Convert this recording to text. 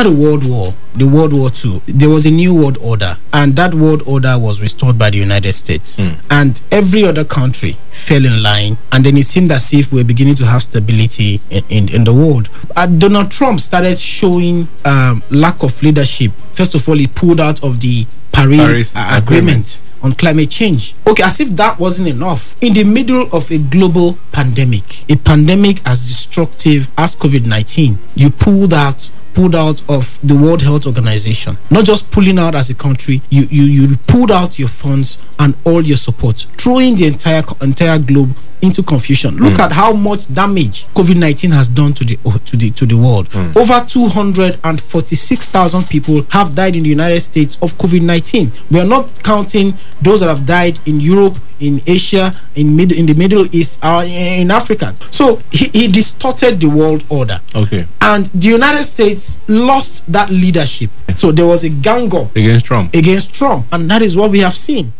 after the World War, the World War II, there was a new world order, and that world order was restored by the United States. And every other country fell in line, and then it seemed as if we were beginning to have stability in, in, in the world. Uh, Donald Trump started showing um, lack of leadership. First of all, he pulled out of the Paris, Paris uh, agreement on climate change. Okay, as if that wasn't enough. In the middle of a global pandemic, a pandemic as destructive as COVID 19, you pulled out pulled out of the World Health Organization. Not just pulling out as a country, you you you pulled out your funds and all your support, throwing the entire entire globe into confusion. Look hmm. at how much damage COVID nineteen has done to the oh, to the to the world. Hmm. Over two hundred and forty six thousand people have died in the United States of COVID nineteen. We are not counting those that have died in Europe, in Asia, in mid in the Middle East, or in Africa. So he, he distorted the world order Okay. and the United States lost that leadership. So there was a gang up Against Trump. against Trump, and that is what we have seen.